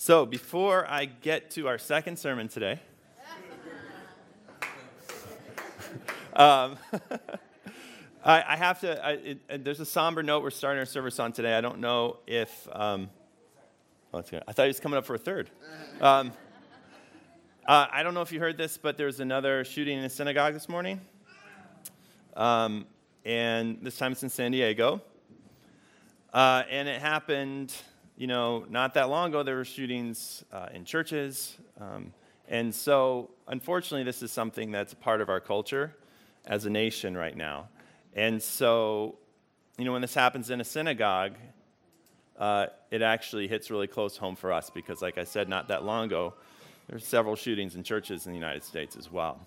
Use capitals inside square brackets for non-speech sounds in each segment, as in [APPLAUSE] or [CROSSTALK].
So, before I get to our second sermon today, [LAUGHS] um, [LAUGHS] I, I, have to, I, it, there's a somber note we're starting our service on today. I don't know if, um, oh, I thought he was coming up for a third. Um, uh, I don't know if you heard this, but there's another shooting in a synagogue this morning. Um, and this time it's in San Diego. Uh, and it happened, you know, not that long ago. There were shootings uh, in churches. Um, and so, unfortunately, this is something that's part of our culture as a nation right now. And so, you know, when this happens in a synagogue, uh, it actually hits really close home for us because, like I said, not that long ago, there were several shootings in churches in the United States as well.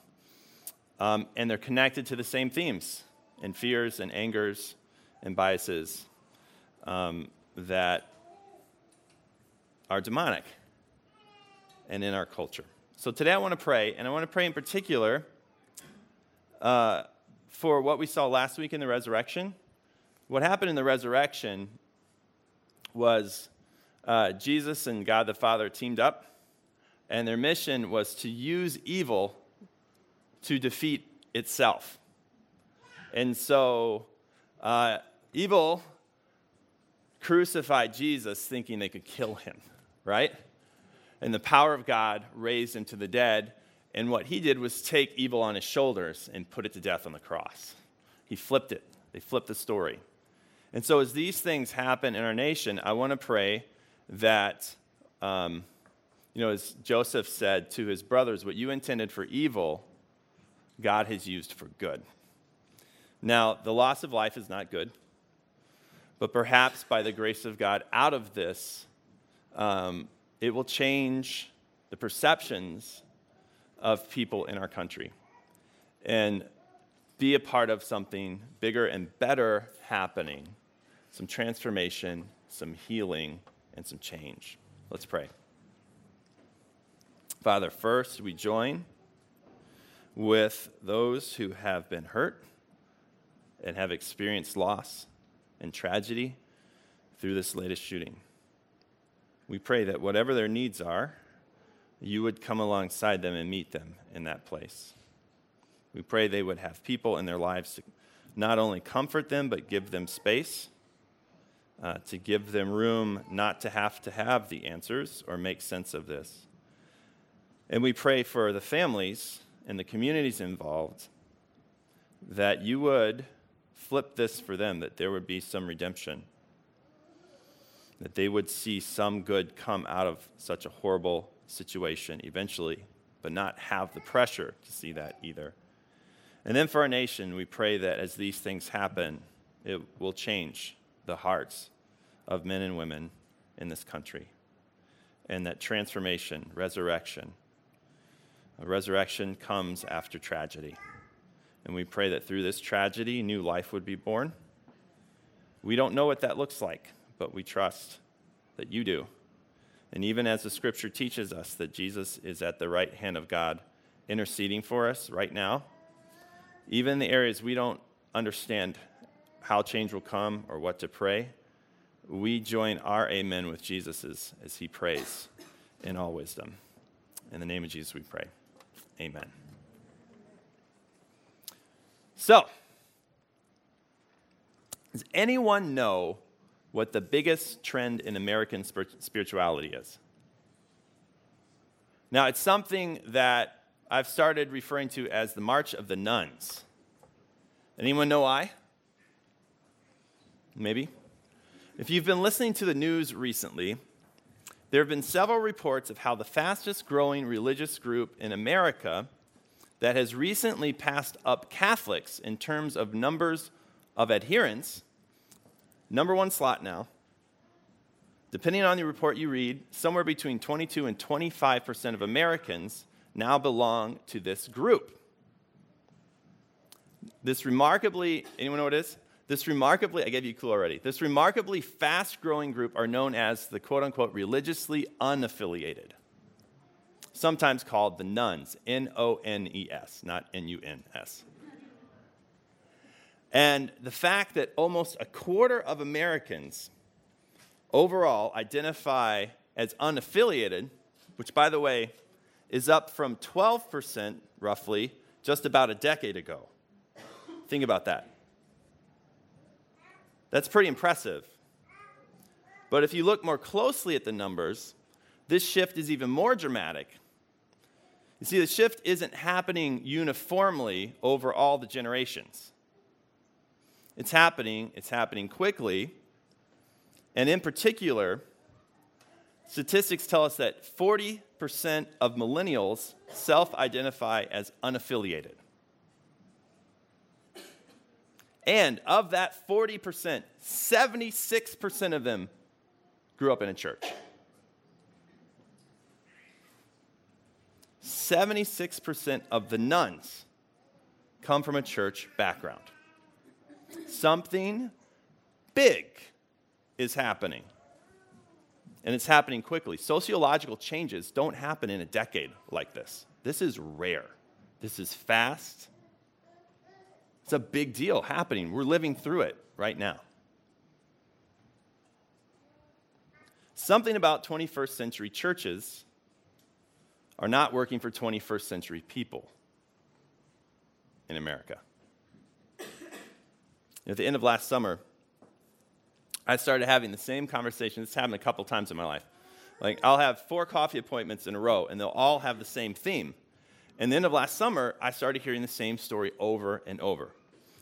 Um, and they're connected to the same themes and fears and angers and biases um, that are demonic and in our culture. So today I want to pray, and I want to pray in particular uh, for what we saw last week in the resurrection. What happened in the resurrection was uh, Jesus and God the Father teamed up, and their mission was to use evil to defeat itself. And so, uh, evil crucified Jesus thinking they could kill him, right? And the power of God raised him to the dead. And what he did was take evil on his shoulders and put it to death on the cross. He flipped it, they flipped the story. And so, as these things happen in our nation, I want to pray that, um, you know, as Joseph said to his brothers, what you intended for evil, God has used for good. Now, the loss of life is not good, but perhaps by the grace of God, out of this, um, it will change the perceptions of people in our country and be a part of something bigger and better happening some transformation, some healing, and some change. Let's pray. Father, first we join with those who have been hurt and have experienced loss and tragedy through this latest shooting. We pray that whatever their needs are, you would come alongside them and meet them in that place. We pray they would have people in their lives to not only comfort them, but give them space, uh, to give them room not to have to have the answers or make sense of this. And we pray for the families and the communities involved that you would flip this for them, that there would be some redemption, that they would see some good come out of such a horrible situation eventually, but not have the pressure to see that either. And then for our nation, we pray that as these things happen, it will change the hearts of men and women in this country. And that transformation, resurrection, a resurrection comes after tragedy. And we pray that through this tragedy, new life would be born. We don't know what that looks like, but we trust that you do. And even as the scripture teaches us that Jesus is at the right hand of God, interceding for us right now, even in the areas we don't understand how change will come or what to pray, we join our amen with Jesus's as he prays in all wisdom. In the name of Jesus, we pray. Amen. So, does anyone know what the biggest trend in American spirituality is? Now, it's something that I've started referring to as the March of the Nuns. Anyone know why? Maybe? If you've been listening to the news recently, there have been several reports of how the fastest growing religious group in America that has recently passed up Catholics in terms of numbers of adherents, number one slot now. Depending on the report you read, somewhere between 22 and 25 percent of Americans now belong to this group. This remarkably, anyone know what it is? This remarkably, I gave you a clue already. This remarkably fast growing group are known as the quote unquote religiously unaffiliated sometimes called the nones, N O N E S, not N U N S. And the fact that almost a quarter of Americans overall identify as unaffiliated, which, by the way, is up from 12% roughly just about a decade ago. Think about that. That's pretty impressive. But if you look more closely at the numbers, this shift is even more dramatic. You see, the shift isn't happening uniformly over all the generations. It's happening, it's happening quickly. And in particular, statistics tell us that 40% of millennials self identify as unaffiliated. And of that 40%, 76% of them grew up in a church. 76% of the nones come from a church background. Something big is happening. And it's happening quickly. Sociological changes don't happen in a decade like this. This is rare. This is fast. It's a big deal happening. We're living through it right now. Something about 21st century churches are not working for 21st century people in America. At the end of last summer, I started having the same conversation. This happened a couple times in my life. Like, I'll have four coffee appointments in a row, and they'll all have the same theme. And the end of last summer, I started hearing the same story over and over.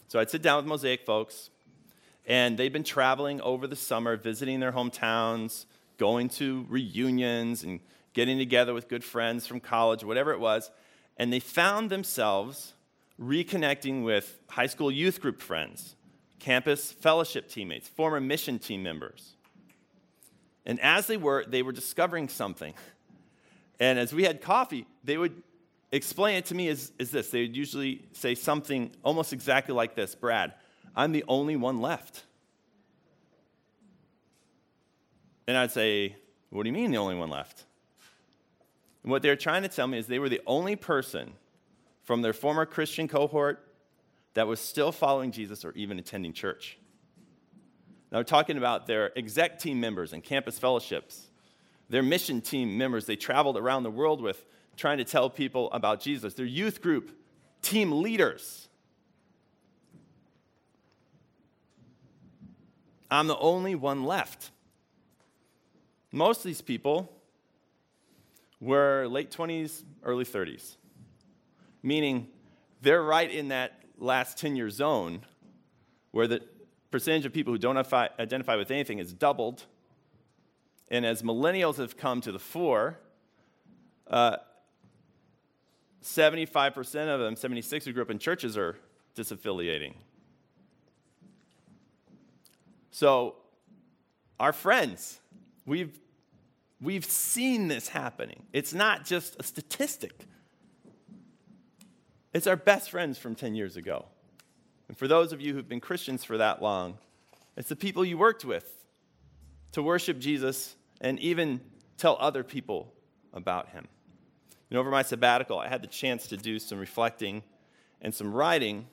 So I'd sit down with Mosaic folks, and they'd been traveling over the summer, visiting their hometowns, going to reunions, and getting together with good friends from college, whatever it was. And they found themselves reconnecting with high school youth group friends campus fellowship teammates, former mission team members. And as they were, they were discovering something. And as we had coffee, they would explain it to me as, as this. They would usually say something almost exactly like this Brad, I'm the only one left. And I'd say, What do you mean the only one left? And what they're trying to tell me is they were the only person from their former Christian cohort that was still following Jesus or even attending church. Now, we're talking about their exec team members and campus fellowships, their mission team members they traveled around the world with, trying to tell people about Jesus, their youth group team leaders. I'm the only one left. Most of these people were late 20s, early 30s, meaning they're right in that last 10 year zone where the percentage of people who don't identify with anything has doubled. And as millennials have come to the fore, uh, 75% of them, 76 who grew up in churches, are disaffiliating. So, our friends, we've, we've seen this happening. It's not just a statistic. It's our best friends from 10 years ago. And for those of you who've been Christians for that long, it's the people you worked with to worship Jesus and even tell other people about him. And over my sabbatical, I had the chance to do some reflecting and some writing.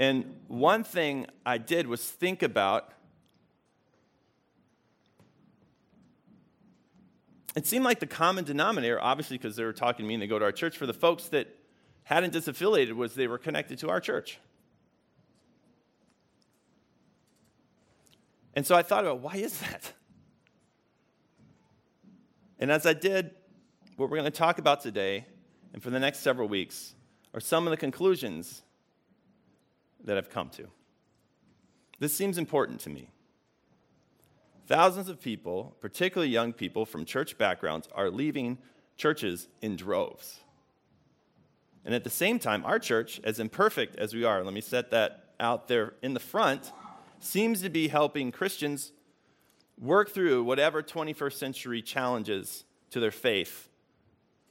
And one thing I did was think about it seemed like the common denominator, obviously, because they were talking to me and they go to our church, for the folks that hadn't disaffiliated was they were connected to our church. And so I thought about why is that? And as I did, what we're going to talk about today and for the next several weeks are some of the conclusions that I've come to. This seems important to me. Thousands of people, particularly young people from church backgrounds, are leaving churches in droves. And at the same time, our church, as imperfect as we are, let me set that out there in the front, seems to be helping Christians work through whatever 21st century challenges to their faith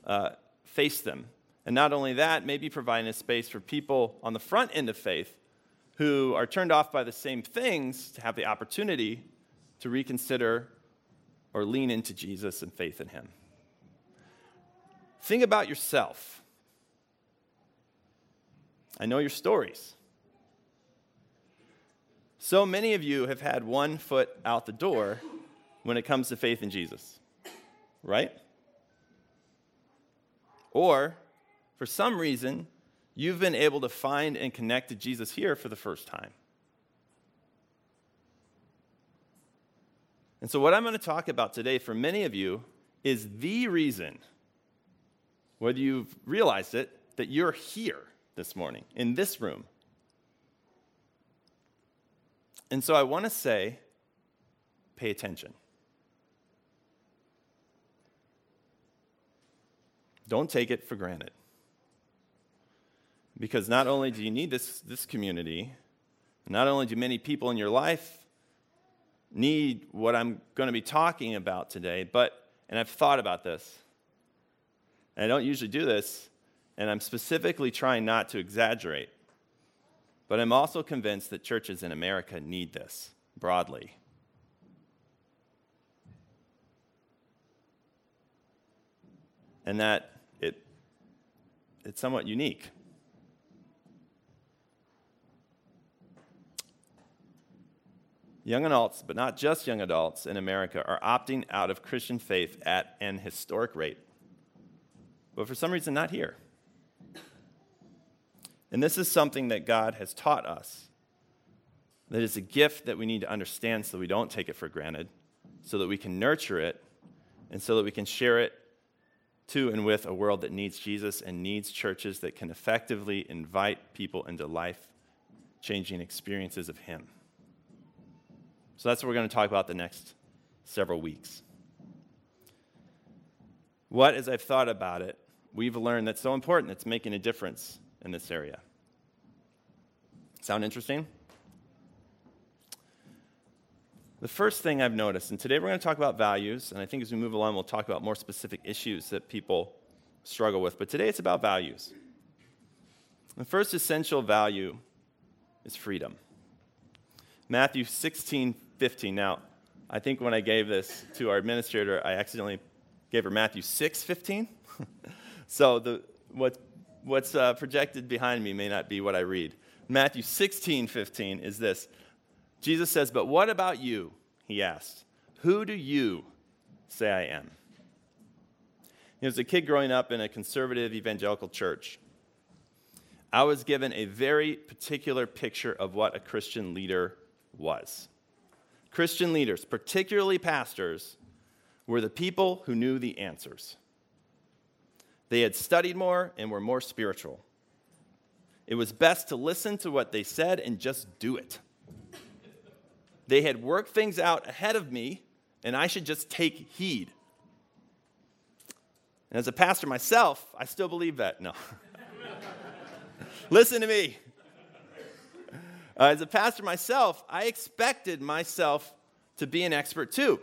uh, face them. And not only that, maybe providing a space for people on the front end of faith who are turned off by the same things to have the opportunity to reconsider or lean into Jesus and faith in Him. Think about yourself. I know your stories. So many of you have had one foot out the door when it comes to faith in Jesus, right? Or, for some reason, you've been able to find and connect to Jesus here for the first time. And so, what I'm going to talk about today for many of you is the reason, whether you've realized it, that you're here this morning in this room. And so, I want to say, pay attention. Don't take it for granted. Because not only do you need this, this community, not only do many people in your life need what I'm going to be talking about today, but, and I've thought about this, and I don't usually do this, and I'm specifically trying not to exaggerate, but I'm also convinced that churches in America need this broadly. And that it, it's somewhat unique. Young adults, but not just young adults in America, are opting out of Christian faith at an historic rate. But for some reason, not here. And this is something that God has taught us that is a gift that we need to understand so we don't take it for granted, so that we can nurture it, and so that we can share it to and with a world that needs Jesus and needs churches that can effectively invite people into life changing experiences of Him. So that's what we're going to talk about the next several weeks. What, as I've thought about it, we've learned that's so important that's making a difference in this area. Sound interesting? The first thing I've noticed, and today we're going to talk about values, and I think as we move along, we'll talk about more specific issues that people struggle with. But today it's about values. The first essential value is freedom. Matthew 16, 15. Now, I think when I gave this to our administrator, I accidentally gave her Matthew 6, 15. [LAUGHS] so the, what, what's uh, projected behind me may not be what I read. Matthew 16, 15 is this Jesus says, But what about you? He asked. Who do you say I am? You know, as a kid growing up in a conservative evangelical church, I was given a very particular picture of what a Christian leader was. Christian leaders, particularly pastors, were the people who knew the answers. They had studied more and were more spiritual. It was best to listen to what they said and just do it. They had worked things out ahead of me, and I should just take heed. And as a pastor myself, I still believe that. No. [LAUGHS] listen to me. Uh, as a pastor myself, I expected myself to be an expert too.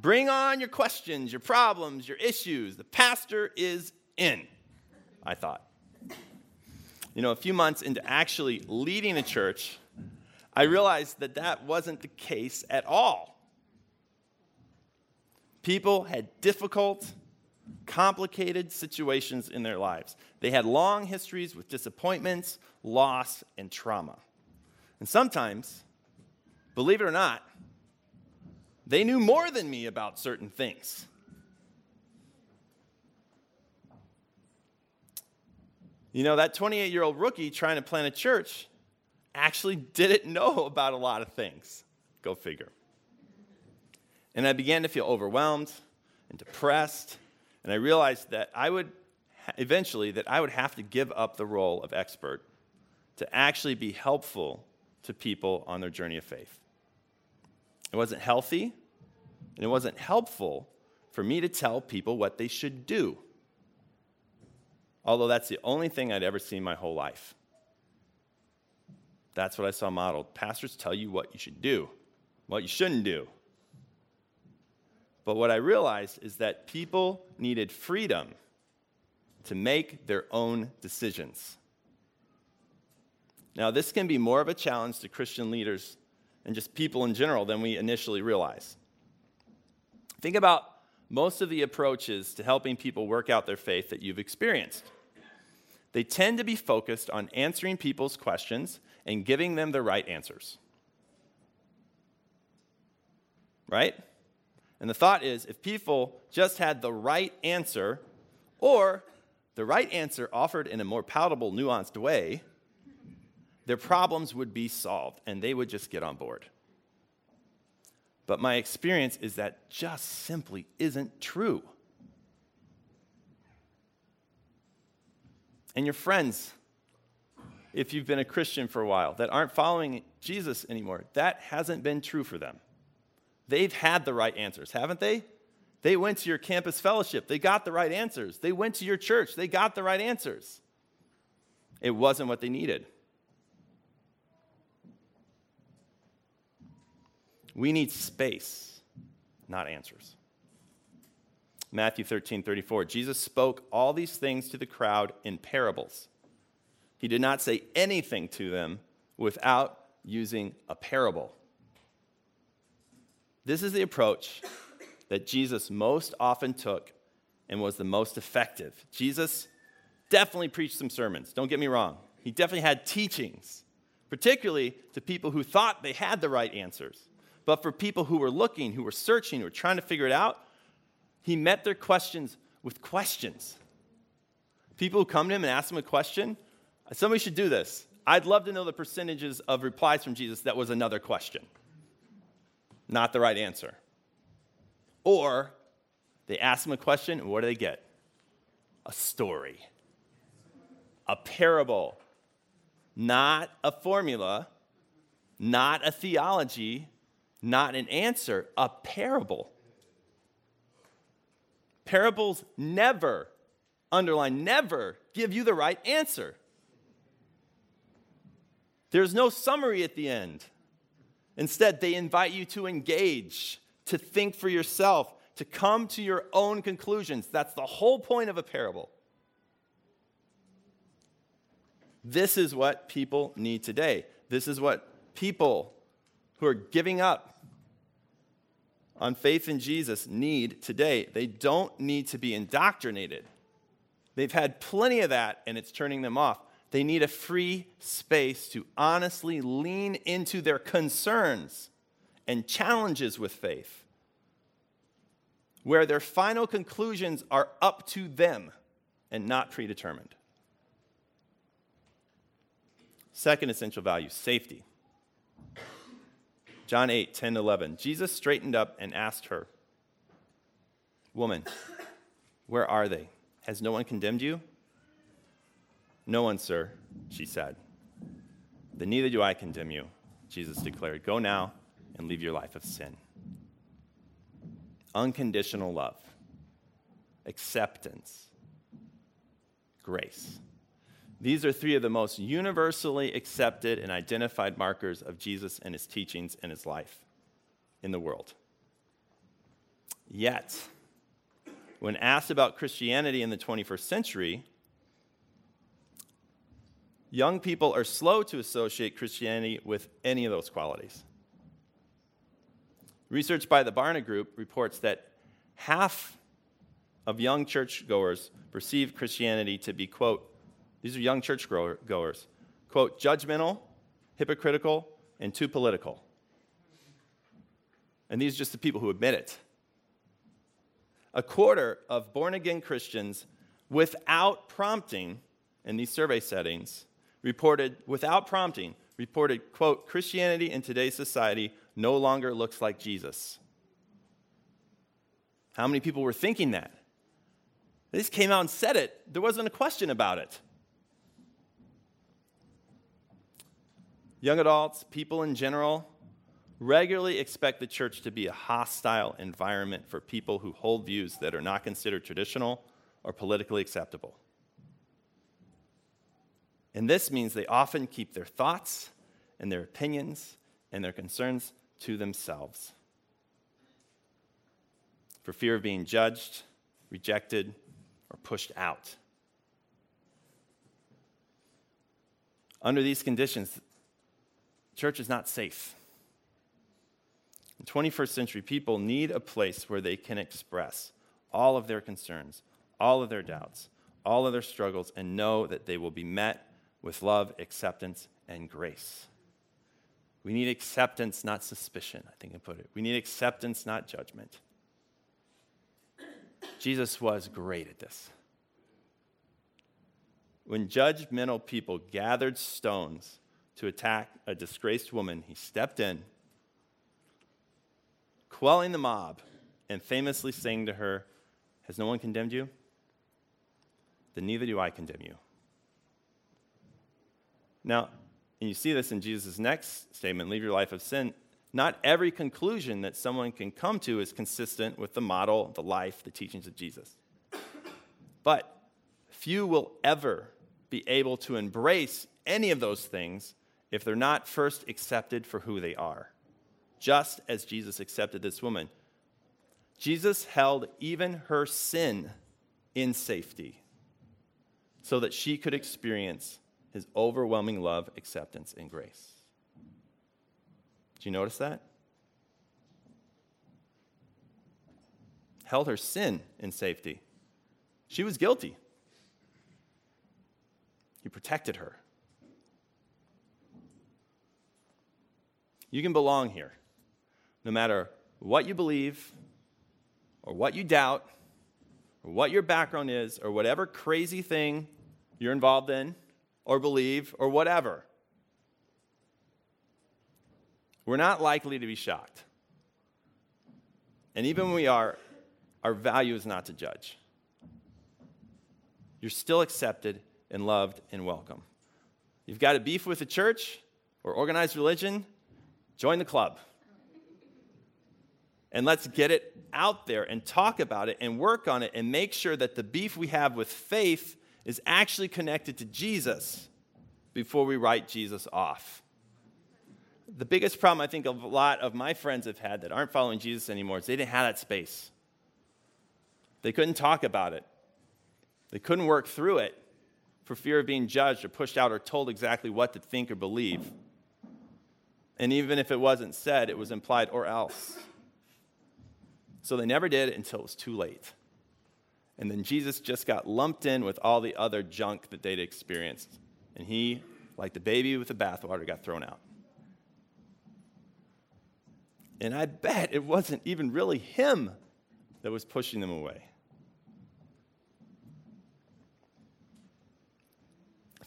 Bring on your questions, your problems, your issues. The pastor is in, I thought. You know, a few months into actually leading a church, I realized that that wasn't the case at all. People had difficult, complicated situations in their lives. They had long histories with disappointments, loss, and trauma. And sometimes, believe it or not, they knew more than me about certain things. You know, that 28 year old rookie trying to plant a church actually didn't [LAUGHS] know about a lot of things. Go figure. And I began to feel overwhelmed and depressed, and I realized that I would eventually that I would have to give up the role of expert to actually be helpful to people on their journey of faith. It wasn't healthy, and it wasn't helpful for me to tell people what they should do. Although that's the only thing I'd ever seen my whole life. That's what I saw modeled. Pastors tell you what you should do, what you shouldn't do. But what I realized is that people needed freedom to make their own decisions. Now, this can be more of a challenge to Christian leaders and just people in general than we initially realize. Think about most of the approaches to helping people work out their faith that you've experienced. They tend to be focused on answering people's questions and giving them the right answers. right? And the thought is if people just had the right answer, or the right answer offered in a more palatable, nuanced way, their problems would be solved and they would just get on board. But my experience is that just simply isn't true. And your friends, if you've been a Christian for a while, that aren't following Jesus anymore, that hasn't been true for them. They've had the right answers, haven't they? They went to your campus fellowship, they got the right answers. They went to your church, they got the right answers. It wasn't what they needed. We need space, not answers. Matthew 13, 34. Jesus spoke all these things to the crowd in parables. He did not say anything to them without using a parable. This is the approach that Jesus most often took and was the most effective. Jesus definitely preached some sermons, don't get me wrong. He definitely had teachings, particularly to people who thought they had the right answers. But for people who were looking, who were searching, who were trying to figure it out, he met their questions with questions. People who come to him and ask him a question, somebody should do this. I'd love to know the percentages of replies from Jesus that was another question, not the right answer. Or they ask him a question, and what do they get? A story, a parable, not a formula, not a theology, not an answer, a parable. Parables never, underline, never give you the right answer. There's no summary at the end. Instead, they invite you to engage, to think for yourself, to come to your own conclusions. That's the whole point of a parable. This is what people need today. This is what people who are giving up on faith in Jesus need today. They don't need to be indoctrinated. They've had plenty of that and it's turning them off. They need a free space to honestly lean into their concerns and challenges with faith, where their final conclusions are up to them and not predetermined. Second essential value safety. John 8, 10, 11. Jesus straightened up and asked her, Woman, where are they? Has no one condemned you? No one, sir, she said. Then neither do I condemn you, Jesus declared. Go now and leave your life of sin. Unconditional love, acceptance, grace. These are three of the most universally accepted and identified markers of Jesus and his teachings and his life in the world. Yet, when asked about Christianity in the 21st century, young people are slow to associate Christianity with any of those qualities. Research by the Barna Group reports that half of young churchgoers perceive Christianity to be, quote, these are young church goers. Quote, judgmental, hypocritical, and too political. And these are just the people who admit it. A quarter of born again Christians, without prompting, in these survey settings, reported, without prompting, reported, quote, Christianity in today's society no longer looks like Jesus. How many people were thinking that? They just came out and said it. There wasn't a question about it. Young adults, people in general, regularly expect the church to be a hostile environment for people who hold views that are not considered traditional or politically acceptable. And this means they often keep their thoughts and their opinions and their concerns to themselves for fear of being judged, rejected, or pushed out. Under these conditions, Church is not safe. 21st century people need a place where they can express all of their concerns, all of their doubts, all of their struggles, and know that they will be met with love, acceptance, and grace. We need acceptance, not suspicion, I think I put it. We need acceptance, not judgment. Jesus was great at this. When judgmental people gathered stones to attack a disgraced woman, he stepped in, quelling the mob, and famously saying to her, Has no one condemned you? Then neither do I condemn you. Now, and you see this in Jesus' next statement leave your life of sin. Not every conclusion that someone can come to is consistent with the model, the life, the teachings of Jesus. But few will ever be able to embrace any of those things if they're not first accepted for who they are, just as Jesus accepted this woman. Jesus held even her sin in safety so that she could experience his overwhelming love, acceptance, and grace. Do you notice that? Held her sin in safety. She was guilty. He protected her. You can belong here, no matter what you believe, or what you doubt, or what your background is, or whatever crazy thing you're involved in, or believe, or whatever. We're not likely to be shocked. And even when we are, our value is not to judge. You're still accepted and loved and welcome. You've got a beef with the church or organized religion, join the club. And let's get it out there and talk about it and work on it and make sure that the beef we have with faith is actually connected to Jesus before we write Jesus off. The biggest problem I think a lot of my friends have had that aren't following Jesus anymore is they didn't have that space. They couldn't talk about it. They couldn't work through it for fear of being judged or pushed out or told exactly what to think or believe. And even if it wasn't said, it was implied or else. So they never did until it was too late. And then Jesus just got lumped in with all the other junk that they'd experienced. And he, like the baby with the bathwater, got thrown out. And I bet it wasn't even really him that was pushing them away.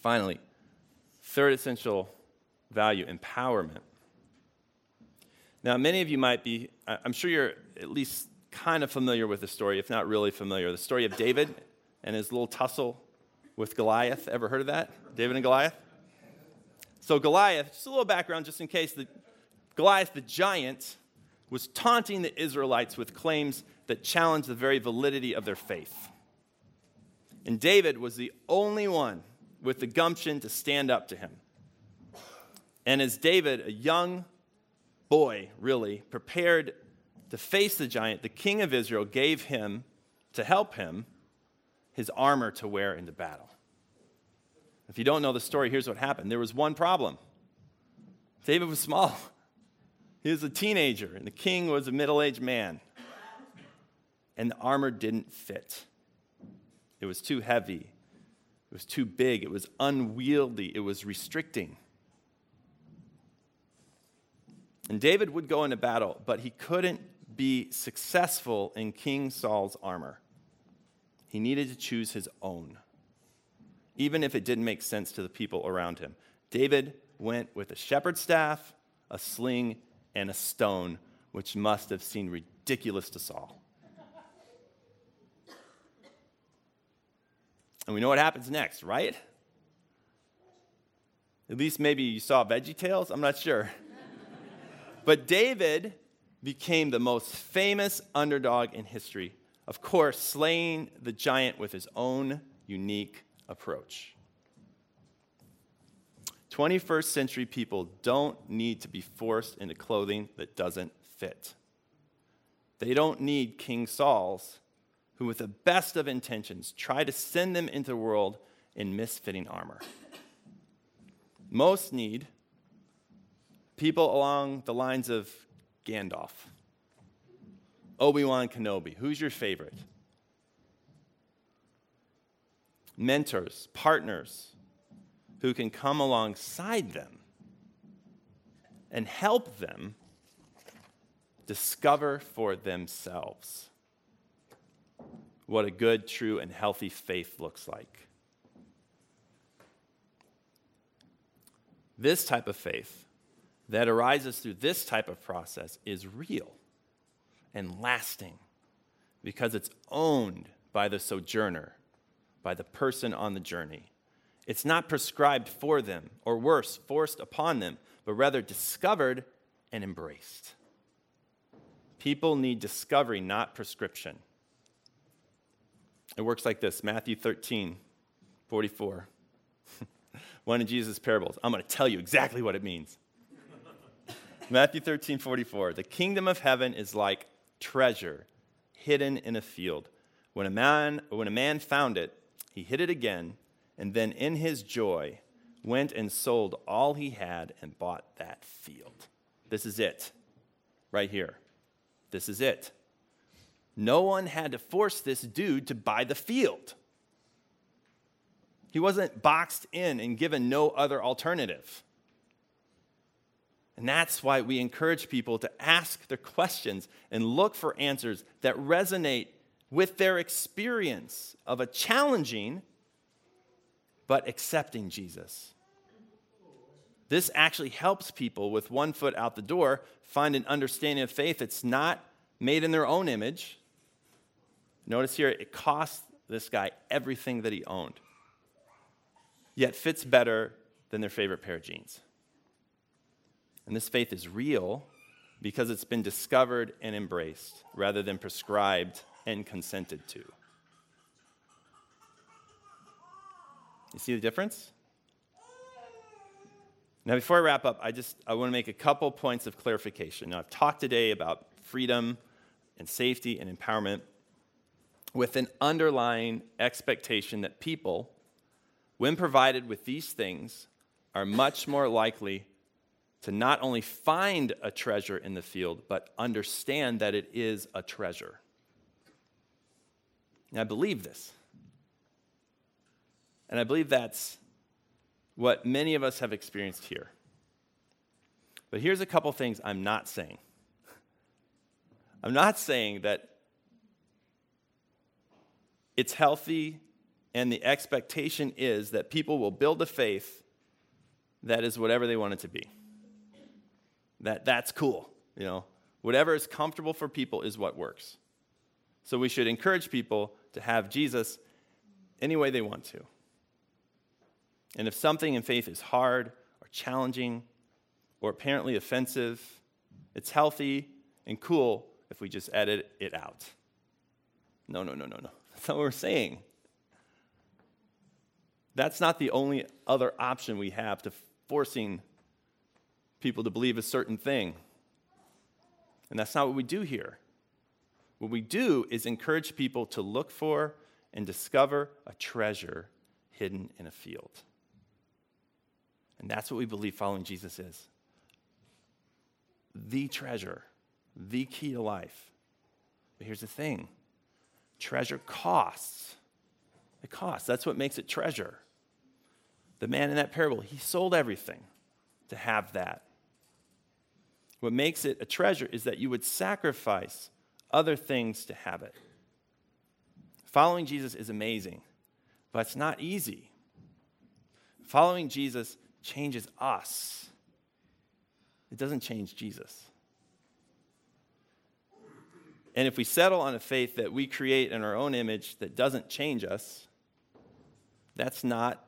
Finally, third essential value empowerment. Now, many of you might be, I'm sure you're at least kind of familiar with the story, if not really familiar. The story of David and his little tussle with Goliath. Ever heard of that? David and Goliath? So, Goliath, just a little background just in case. The, Goliath, the giant, was taunting the Israelites with claims that challenged the very validity of their faith. And David was the only one with the gumption to stand up to him. And as David, a young boy, really, prepared to face the giant, the king of Israel gave him, to help him, his armor to wear into battle. If you don't know the story, here's what happened there was one problem David was small. He was a teenager, and the king was a middle aged man. And the armor didn't fit. It was too heavy. It was too big. It was unwieldy. It was restricting. And David would go into battle, but he couldn't be successful in King Saul's armor. He needed to choose his own, even if it didn't make sense to the people around him. David went with a shepherd's staff, a sling, and a stone, which must have seemed ridiculous to Saul. And we know what happens next, right? At least maybe you saw Veggie Tales, I'm not sure. But David became the most famous underdog in history, of course, slaying the giant with his own unique approach. 21st century people don't need to be forced into clothing that doesn't fit. They don't need King Saul's, who, with the best of intentions, try to send them into the world in misfitting armor. Most need people along the lines of Gandalf, Obi Wan Kenobi. Who's your favorite? Mentors, partners, who can come alongside them and help them discover for themselves what a good, true, and healthy faith looks like. This type of faith that arises through this type of process is real and lasting because it's owned by the sojourner, by the person on the journey. It's not prescribed for them, or worse, forced upon them, but rather discovered and embraced. People need discovery, not prescription. It works like this Matthew 13, 44. [LAUGHS] One of Jesus' parables. I'm going to tell you exactly what it means. Matthew 13, 44. The kingdom of heaven is like treasure hidden in a field. When a man, when a man found it, he hid it again, and then in his joy went and sold all he had and bought that field. This is it, right here. This is it. No one had to force this dude to buy the field. He wasn't boxed in and given no other alternative. And that's why we encourage people to ask their questions and look for answers that resonate with their experience of a challenging but accepting Jesus. This actually helps people with one foot out the door find an understanding of faith that's not made in their own image. Notice here, it cost this guy everything that he owned, yet fits better than their favorite pair of jeans. And this faith is real because it's been discovered and embraced rather than prescribed and consented to. You see the difference? Now, before I wrap up, I just I want to make a couple points of clarification. Now, I've talked today about freedom and safety and empowerment with an underlying expectation that people, when provided with these things, are much more likely to not only find a treasure in the field, but understand that it is a treasure. And I believe this. And I believe that's what many of us have experienced here. But here's a couple things I'm not saying. [LAUGHS] I'm not saying that it's healthy and the expectation is that people will build a faith that is whatever they want it to be that that's cool, you know. Whatever is comfortable for people is what works. So we should encourage people to have Jesus any way they want to. And if something in faith is hard or challenging or apparently offensive, it's healthy and cool if we just edit it out. No, no, no, no, no. [LAUGHS] That's not what we're saying. That's not the only other option we have to forcing people to believe a certain thing. And that's not what we do here. What we do is encourage people to look for and discover a treasure hidden in a field. And that's what we believe following Jesus is the treasure, the key to life. But here's the thing treasure costs. It costs. That's what makes it treasure. The man in that parable, he sold everything to have that. What makes it a treasure is that you would sacrifice other things to have it. Following Jesus is amazing, but it's not easy. Following Jesus changes us, it doesn't change Jesus. And if we settle on a faith that we create in our own image that doesn't change us, that's not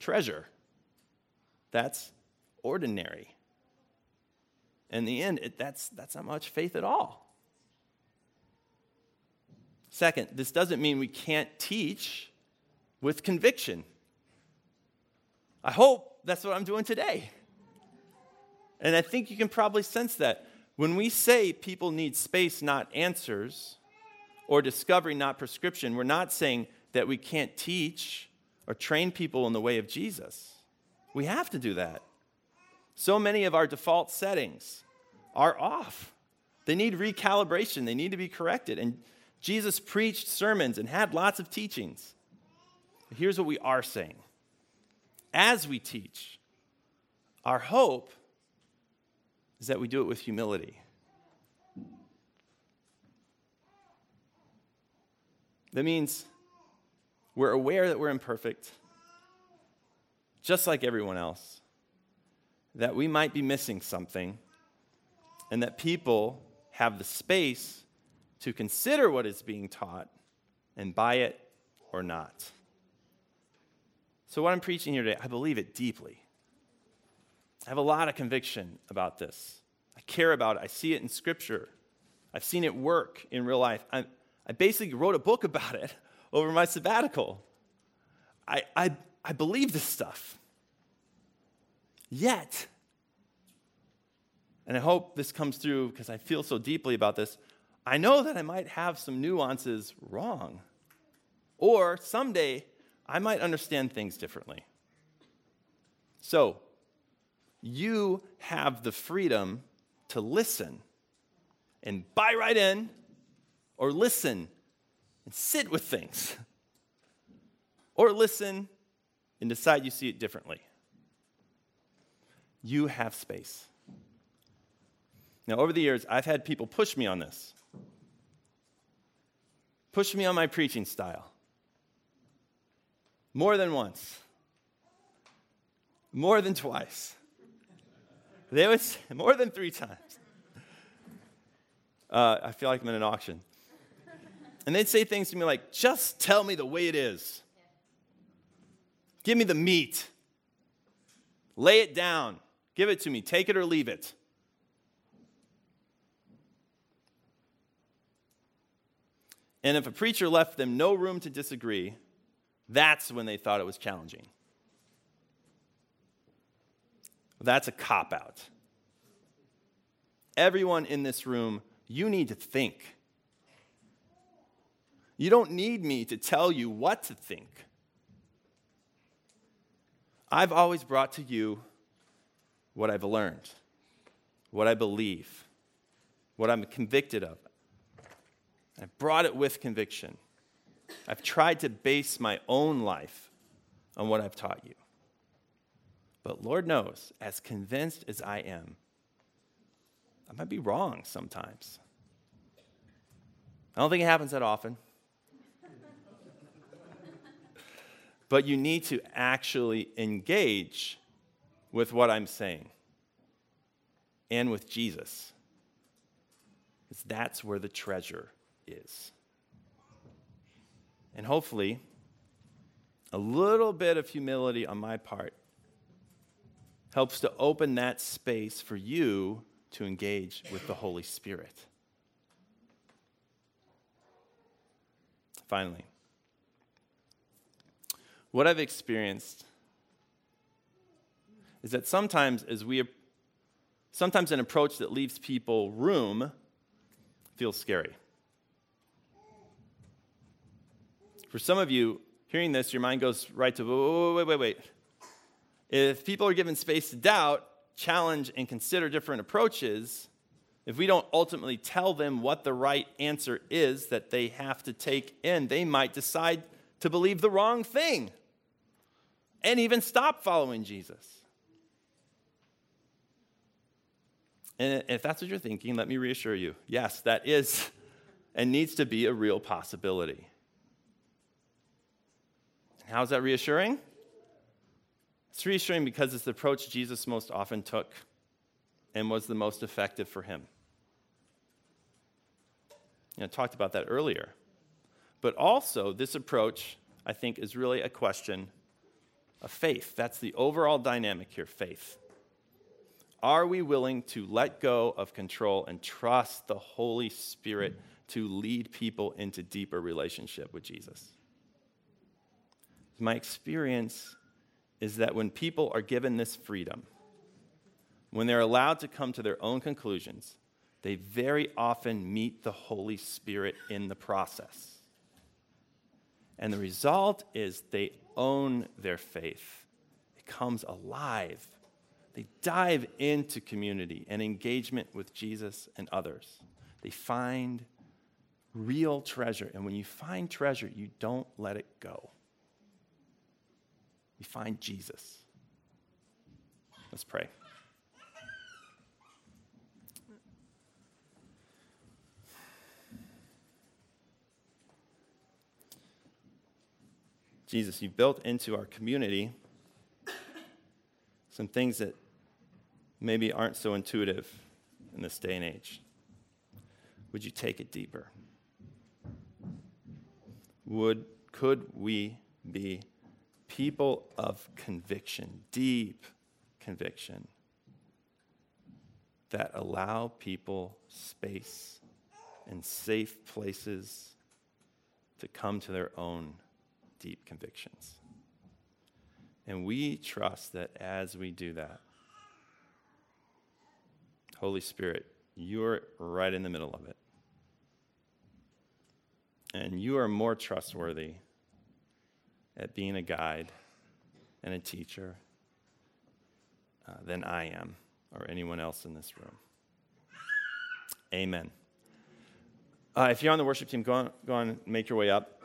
treasure. That's ordinary. In the end, it, that's, that's not much faith at all. Second, this doesn't mean we can't teach with conviction. I hope that's what I'm doing today. And I think you can probably sense that. When we say people need space, not answers, or discovery, not prescription, we're not saying that we can't teach or train people in the way of Jesus. We have to do that. So many of our default settings are off. They need recalibration, they need to be corrected. And Jesus preached sermons and had lots of teachings. Here's what we are saying as we teach, our hope is that we do it with humility. That means we're aware that we're imperfect, just like everyone else, that we might be missing something, and that people have the space to consider what is being taught and buy it or not. So, what I'm preaching here today, I believe it deeply. I have a lot of conviction about this. I care about it. I see it in Scripture. I've seen it work in real life. I, I basically wrote a book [LAUGHS] about it over my sabbatical. I, I, I believe this stuff. Yet, and I hope this comes through because I feel so deeply about this, I know that I might have some nuances wrong. Or someday I might understand things differently. So, you have the freedom to listen and buy right in or listen and sit with things or listen and decide you see it differently. You have space. Now, over the years, I've had people push me on this, push me on my preaching style. More than once, more than twice. They would say, [LAUGHS] more than three times. Uh, I feel like I'm in an auction. And they'd say things to me like, just tell me the way it is. Give me the meat. Lay it down. Give it to me. Take it or leave it. And if a preacher left them no room to disagree, that's when they thought it was challenging. That's a cop out. Everyone in this room, you need to think. You don't need me to tell you what to think. I've always brought to you what I've learned, what I believe, what I'm convicted of. I've brought it with conviction. I've tried to base my own life on what I've taught you. But Lord knows, as convinced as I am, I might be wrong sometimes. I don't think it happens that often. [LAUGHS] but you need to actually engage with what I'm saying and with Jesus. Because that's where the treasure is. And hopefully, a little bit of humility on my part helps to open that space for you to engage with the Holy Spirit. Finally, what I've experienced is that sometimes as we sometimes an approach that leaves people room feels scary. For some of you, hearing this, your mind goes right to wait, wait, wait. If people are given space to doubt, challenge, and consider different approaches, if we don't ultimately tell them what the right answer is that they have to take in, they might decide to believe the wrong thing and even stop following Jesus. And if that's what you're thinking, let me reassure you yes, that is [LAUGHS] and needs to be a real possibility. How's that reassuring? It's reassuring because it's the approach Jesus most often took and was the most effective for him. You know, I talked about that earlier. But also, this approach, I think, is really a question of faith. That's the overall dynamic here faith. Are we willing to let go of control and trust the Holy Spirit to lead people into deeper relationship with Jesus? My experience is that when people are given this freedom, when they're allowed to come to their own conclusions, they very often meet the Holy Spirit in the process. And the result is they own their faith, it comes alive. They dive into community and engagement with Jesus and others. They find real treasure. And when you find treasure, you don't let it go. You find Jesus. Let's pray. Jesus, you've built into our community some things that maybe aren't so intuitive in this day and age. Would you take it deeper? Would, could we be people of conviction, deep conviction, that allow people space and safe places to come to their own deep convictions? And we trust that as we do that, Holy Spirit, you're right in the middle of it. And you are more trustworthy at being a guide and a teacher uh, than I am or anyone else in this room. Amen. Uh, if you're on the worship team, go on, go on make your way up.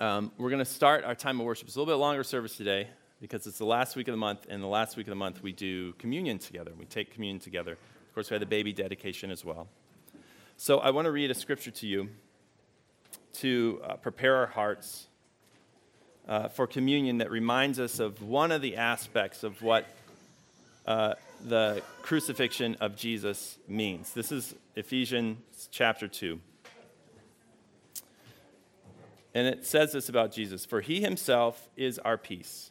Um, we're going to start our time of worship. It's a little bit longer service today because it's the last week of the month, and the last week of the month we do communion together. We take communion together. Of course, we had the baby dedication as well. So I want to read a scripture to you to uh, prepare our hearts uh, for communion that reminds us of one of the aspects of what uh, the crucifixion of Jesus means. This is Ephesians chapter 2. And it says this about Jesus For he himself is our peace,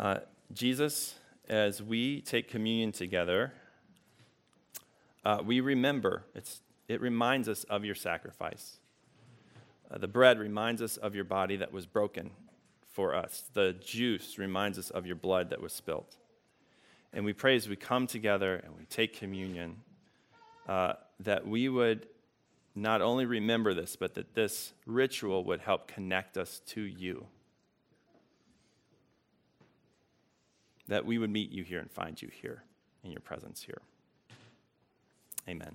Uh, Jesus, as we take communion together, uh, we remember, it reminds us of your sacrifice. Uh, the bread reminds us of your body that was broken for us. The juice reminds us of your blood that was spilt. And we pray as we come together and we take communion uh, that we would not only remember this, but that this ritual would help connect us to you. That we would meet you here and find you here in your presence here. Amen.